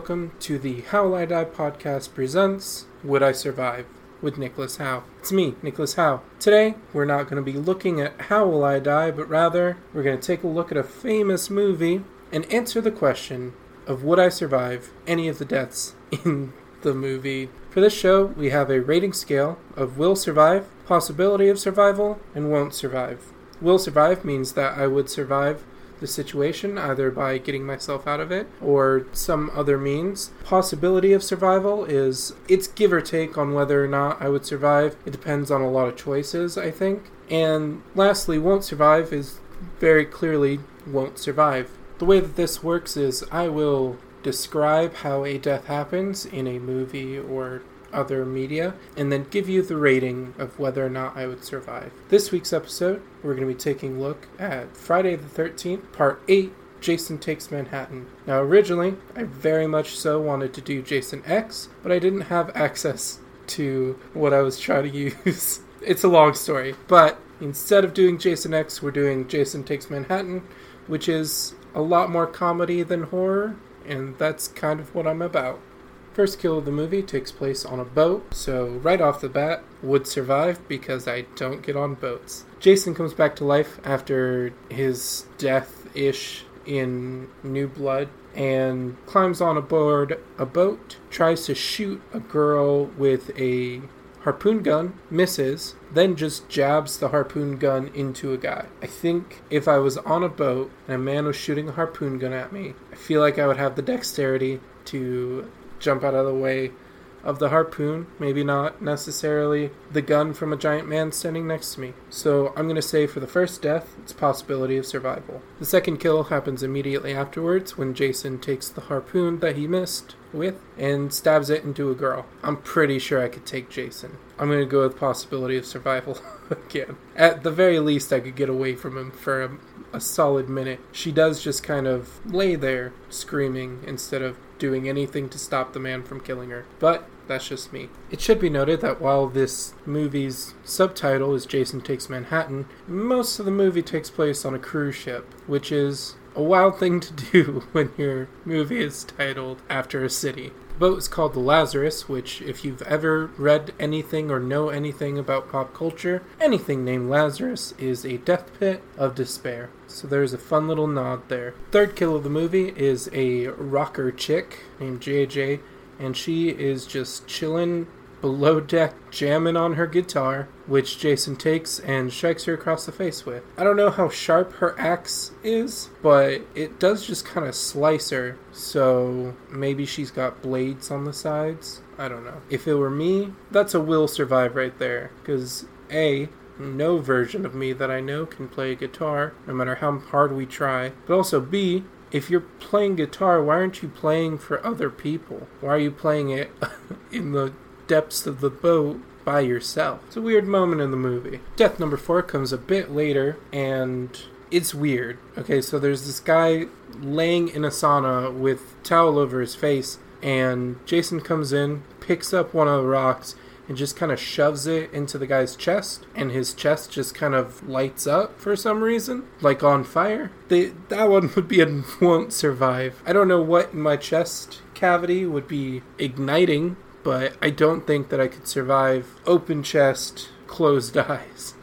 Welcome to the How Will I Die podcast presents Would I Survive with Nicholas Howe. It's me, Nicholas Howe. Today, we're not going to be looking at How Will I Die, but rather, we're going to take a look at a famous movie and answer the question of Would I survive any of the deaths in the movie. For this show, we have a rating scale of will survive, possibility of survival, and won't survive. Will survive means that I would survive the situation, either by getting myself out of it or some other means. Possibility of survival is it's give or take on whether or not I would survive. It depends on a lot of choices, I think. And lastly, won't survive is very clearly won't survive. The way that this works is I will describe how a death happens in a movie or other media, and then give you the rating of whether or not I would survive. This week's episode, we're going to be taking a look at Friday the 13th, Part 8 Jason Takes Manhattan. Now, originally, I very much so wanted to do Jason X, but I didn't have access to what I was trying to use. it's a long story, but instead of doing Jason X, we're doing Jason Takes Manhattan, which is a lot more comedy than horror, and that's kind of what I'm about. First kill of the movie takes place on a boat, so right off the bat, would survive because I don't get on boats. Jason comes back to life after his death ish in New Blood and climbs on aboard a boat, tries to shoot a girl with a harpoon gun, misses, then just jabs the harpoon gun into a guy. I think if I was on a boat and a man was shooting a harpoon gun at me, I feel like I would have the dexterity to jump out of the way of the harpoon, maybe not necessarily the gun from a giant man standing next to me. So I'm going to say for the first death, it's possibility of survival. The second kill happens immediately afterwards when Jason takes the harpoon that he missed with and stabs it into a girl. I'm pretty sure I could take Jason. I'm going to go with possibility of survival again. At the very least, I could get away from him for a, a solid minute. She does just kind of lay there screaming instead of doing anything to stop the man from killing her. But that's just me. It should be noted that while this movie's subtitle is Jason Takes Manhattan, most of the movie takes place on a cruise ship, which is a wild thing to do when your movie is titled after a city. The boat is called the Lazarus, which, if you've ever read anything or know anything about pop culture, anything named Lazarus is a death pit of despair. So there's a fun little nod there. Third kill of the movie is a rocker chick named JJ, and she is just chilling below deck jamming on her guitar, which Jason takes and strikes her across the face with. I don't know how sharp her axe is, but it does just kind of slice her, so maybe she's got blades on the sides. I don't know. If it were me, that's a will survive right there, because A, no version of me that I know can play a guitar, no matter how hard we try. But also, B, if you're playing guitar, why aren't you playing for other people? Why are you playing it in the depths of the boat by yourself. It's a weird moment in the movie. Death number four comes a bit later, and it's weird. Okay, so there's this guy laying in a sauna with towel over his face, and Jason comes in, picks up one of the rocks, and just kind of shoves it into the guy's chest, and his chest just kind of lights up for some reason, like on fire. They, that one would be a won't survive. I don't know what in my chest cavity would be igniting but I don't think that I could survive open chest, closed eyes.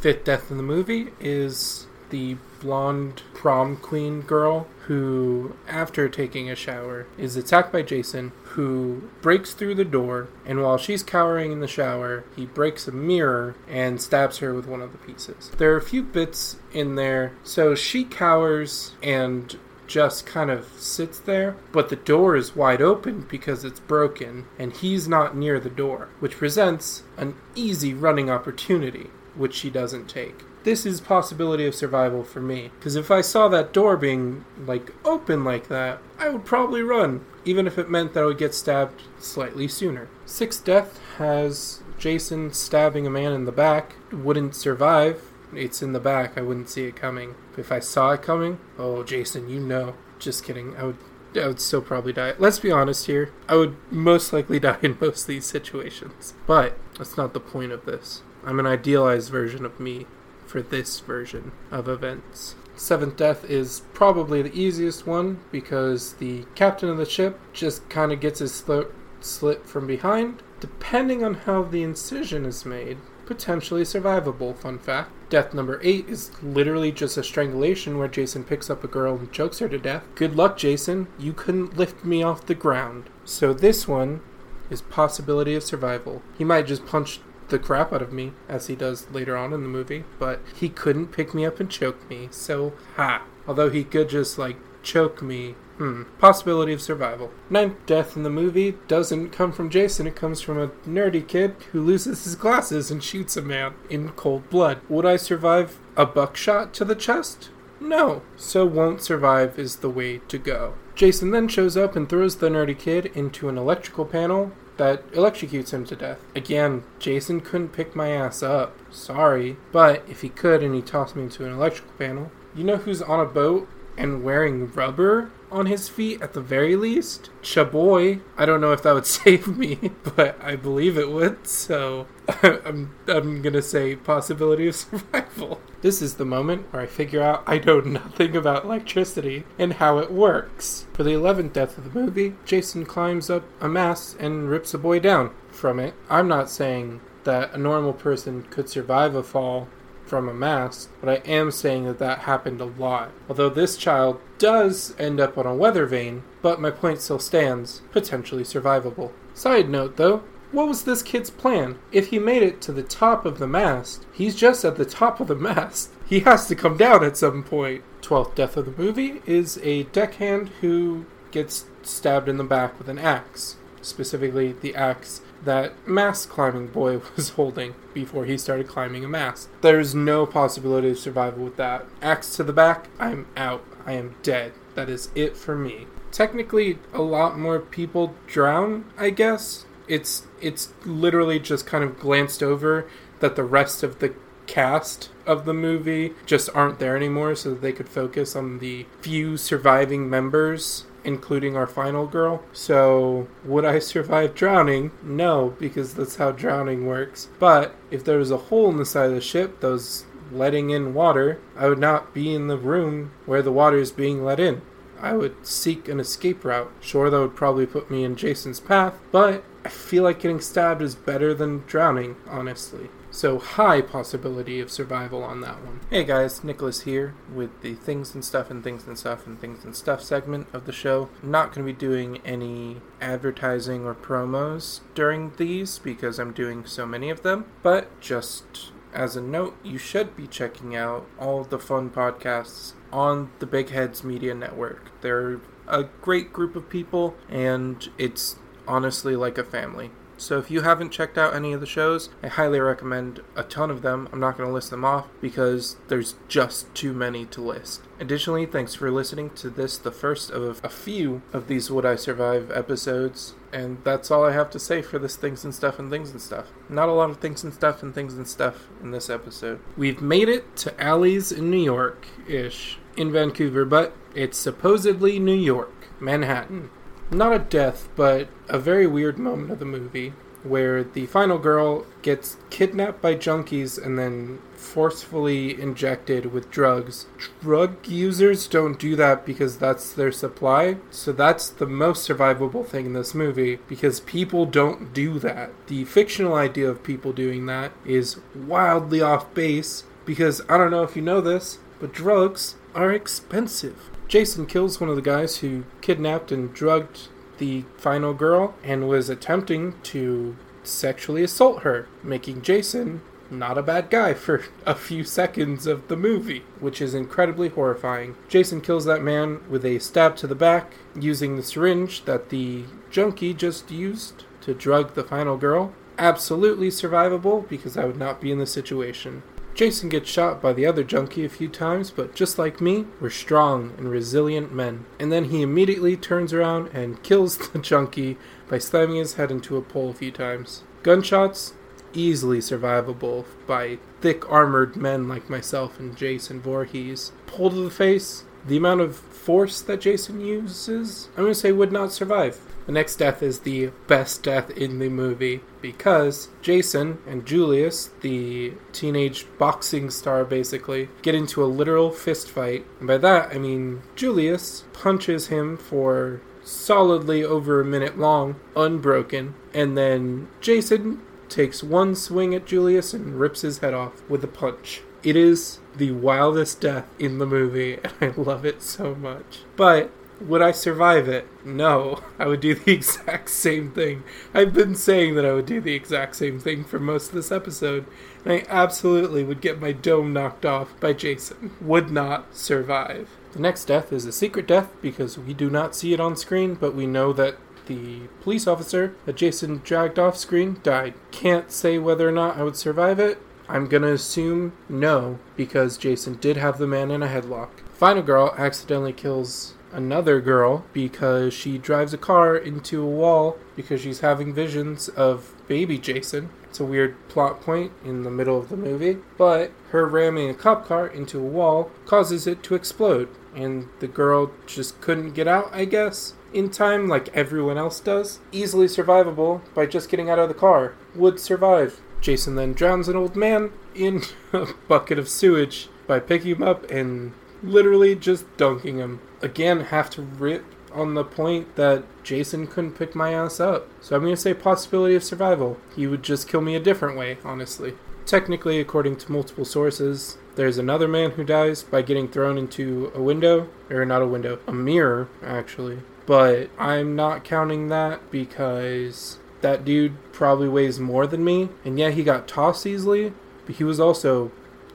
Fifth death in the movie is the blonde prom queen girl who, after taking a shower, is attacked by Jason, who breaks through the door, and while she's cowering in the shower, he breaks a mirror and stabs her with one of the pieces. There are a few bits in there. So she cowers and just kind of sits there, but the door is wide open because it's broken, and he's not near the door, which presents an easy running opportunity, which she doesn't take. this is possibility of survival for me. Because if I saw that door being like open like that, I would probably run, even if it meant that I would get stabbed slightly sooner. Sixth death has Jason stabbing a man in the back. Wouldn't survive. It's in the back. I wouldn't see it coming. If I saw it coming, oh, Jason, you know. Just kidding. I would I would still probably die. Let's be honest here. I would most likely die in most of these situations. But that's not the point of this. I'm an idealized version of me for this version of events. Seventh Death is probably the easiest one because the captain of the ship just kind of gets his throat slit from behind. Depending on how the incision is made, potentially survivable, fun fact. Death number 8 is literally just a strangulation where Jason picks up a girl and chokes her to death. Good luck, Jason. You couldn't lift me off the ground. So this one is possibility of survival. He might just punch the crap out of me, as he does later on in the movie, but he couldn't pick me up and choke me, so ha. Although he could just, like, choke me. Hmm. Possibility of survival. Ninth death in the movie doesn't come from Jason, it comes from a nerdy kid who loses his glasses and shoots a man in cold blood. Would I survive a buckshot to the chest? No. So won't survive is the way to go. Jason then shows up and throws the nerdy kid into an electrical panel that electrocutes him to death. Again, Jason couldn't pick my ass up. Sorry. But if he could and he tossed me into an electrical panel, you know who's on a boat and wearing rubber on his feet at the very least. Chaboy. I don't know if that would save me, but I believe it would. So I'm I'm gonna say possibility of survival. This is the moment where I figure out I know nothing about electricity and how it works. For the eleventh death of the movie, Jason climbs up a mast and rips a boy down from it. I'm not saying that a normal person could survive a fall from a mast, but I am saying that that happened a lot. Although this child does end up on a weather vane, but my point still stands potentially survivable. Side note though, what was this kid's plan? If he made it to the top of the mast, he's just at the top of the mast. He has to come down at some point. Twelfth death of the movie is a deckhand who gets stabbed in the back with an axe. Specifically, the axe that mast climbing boy was holding before he started climbing a mast. There's no possibility of survival with that. Axe to the back, I'm out. I am dead. That is it for me. Technically, a lot more people drown, I guess. It's it's literally just kind of glanced over that the rest of the cast of the movie just aren't there anymore so that they could focus on the few surviving members including our final girl. So, would I survive drowning? No, because that's how drowning works. But if there was a hole in the side of the ship was letting in water, I would not be in the room where the water is being let in. I would seek an escape route. Sure, that would probably put me in Jason's path, but I feel like getting stabbed is better than drowning, honestly. So high possibility of survival on that one. Hey guys, Nicholas here with the things and stuff and things and stuff and things and stuff segment of the show. I'm not going to be doing any advertising or promos during these because I'm doing so many of them, but just as a note, you should be checking out all the fun podcasts on the Big Heads Media Network. They're a great group of people and it's honestly like a family. So if you haven't checked out any of the shows, I highly recommend a ton of them. I'm not going to list them off because there's just too many to list. Additionally, thanks for listening to this, the first of a few of these Would I Survive episodes. And that's all I have to say for this things and stuff and things and stuff. Not a lot of things and stuff and things and stuff in this episode. We've made it to alleys in New York ish, in Vancouver, but it's supposedly New York, Manhattan not a death, but a very weird moment of the movie where the final girl gets kidnapped by junkies and then forcefully injected with drugs. Drug users don't do that because that's their supply. So that's the most survivable thing in this movie because people don't do that. The fictional idea of people doing that is wildly off base because I don't know if you know this, but drugs are expensive. Jason kills one of the guys who kidnapped and drugged the final girl and was attempting to sexually assault her, making Jason not a bad guy for a few seconds of the movie, which is incredibly horrifying. Jason kills that man with a stab to the back using the syringe that the junkie just used to drug the final girl. Absolutely survivable because I would not be in this situation. Jason gets shot by the other junkie a few times, but just like me, we're strong and resilient men. And then he immediately turns around and kills the junkie by slamming his head into a pole a few times. Gunshots, easily survivable by thick armored men like myself and Jason Voorhees. Pull to the face, the amount of force that Jason uses, I'm to say would not survive. The next death is the best death in the movie because Jason and Julius, the teenage boxing star basically, get into a literal fist fight. And by that, I mean Julius punches him for solidly over a minute long, unbroken, and then Jason takes one swing at Julius and rips his head off with a punch. It is the wildest death in the movie, and I love it so much. But would I survive it? No. I would do the exact same thing. I've been saying that I would do the exact same thing for most of this episode, and I absolutely would get my dome knocked off by Jason. Would not survive. The next death is a secret death because we do not see it on screen, but we know that the police officer that Jason dragged off screen died. Can't say whether or not I would survive it. I'm gonna assume no, because Jason did have the man in a headlock. Final girl accidentally kills another girl because she drives a car into a wall because she's having visions of baby Jason. It's a weird plot point in the middle of the movie, but her ramming a cop car into a wall causes it to explode, and the girl just couldn't get out, I guess, in time like everyone else does. Easily survivable by just getting out of the car. Would survive. Jason then drowns an old man in a bucket of sewage by picking him up and literally just dunking him. Again, have to rip on the point that Jason couldn't pick my ass up. So I'm going to say possibility of survival. He would just kill me a different way, honestly. Technically, according to multiple sources, there's another man who dies by getting thrown into a window, or not a window, a mirror, actually. But I'm not counting that because that dude probably weighs more than me, and yeah, he got tossed easily, but he was also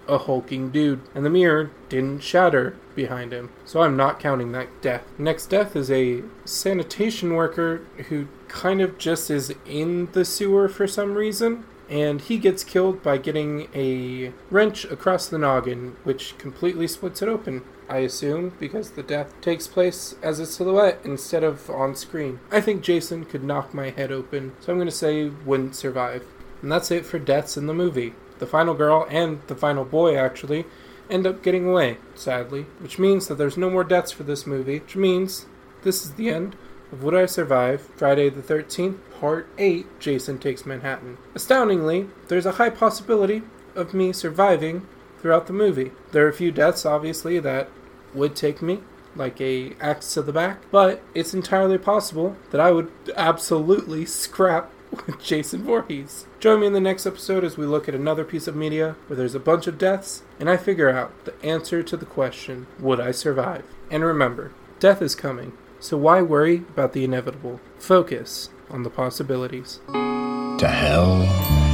a hulking dude, and the mirror didn't shatter behind him. So I'm not counting that death. Next death is a sanitation worker who kind of just is in the sewer for some reason. And he gets killed by getting a wrench across the noggin, which completely splits it open. I assume, because the death takes place as a silhouette instead of on screen. I think Jason could knock my head open, so I'm going to say wouldn't survive. And that's it for deaths in the movie the final girl and the final boy actually end up getting away, sadly, which means that there's no more deaths for this movie, which means this is the end of Would I Survive? Friday the 13th, Part 8 Jason Takes Manhattan. Astoundingly, there's a high possibility of me surviving throughout the movie. There are a few deaths, obviously, that would take me, like a axe to the back, but it's entirely possible that I would absolutely scrap with Jason Voorhees. Join me in the next episode as we look at another piece of media where there's a bunch of deaths and I figure out the answer to the question Would I survive? And remember, death is coming, so why worry about the inevitable? Focus on the possibilities. To hell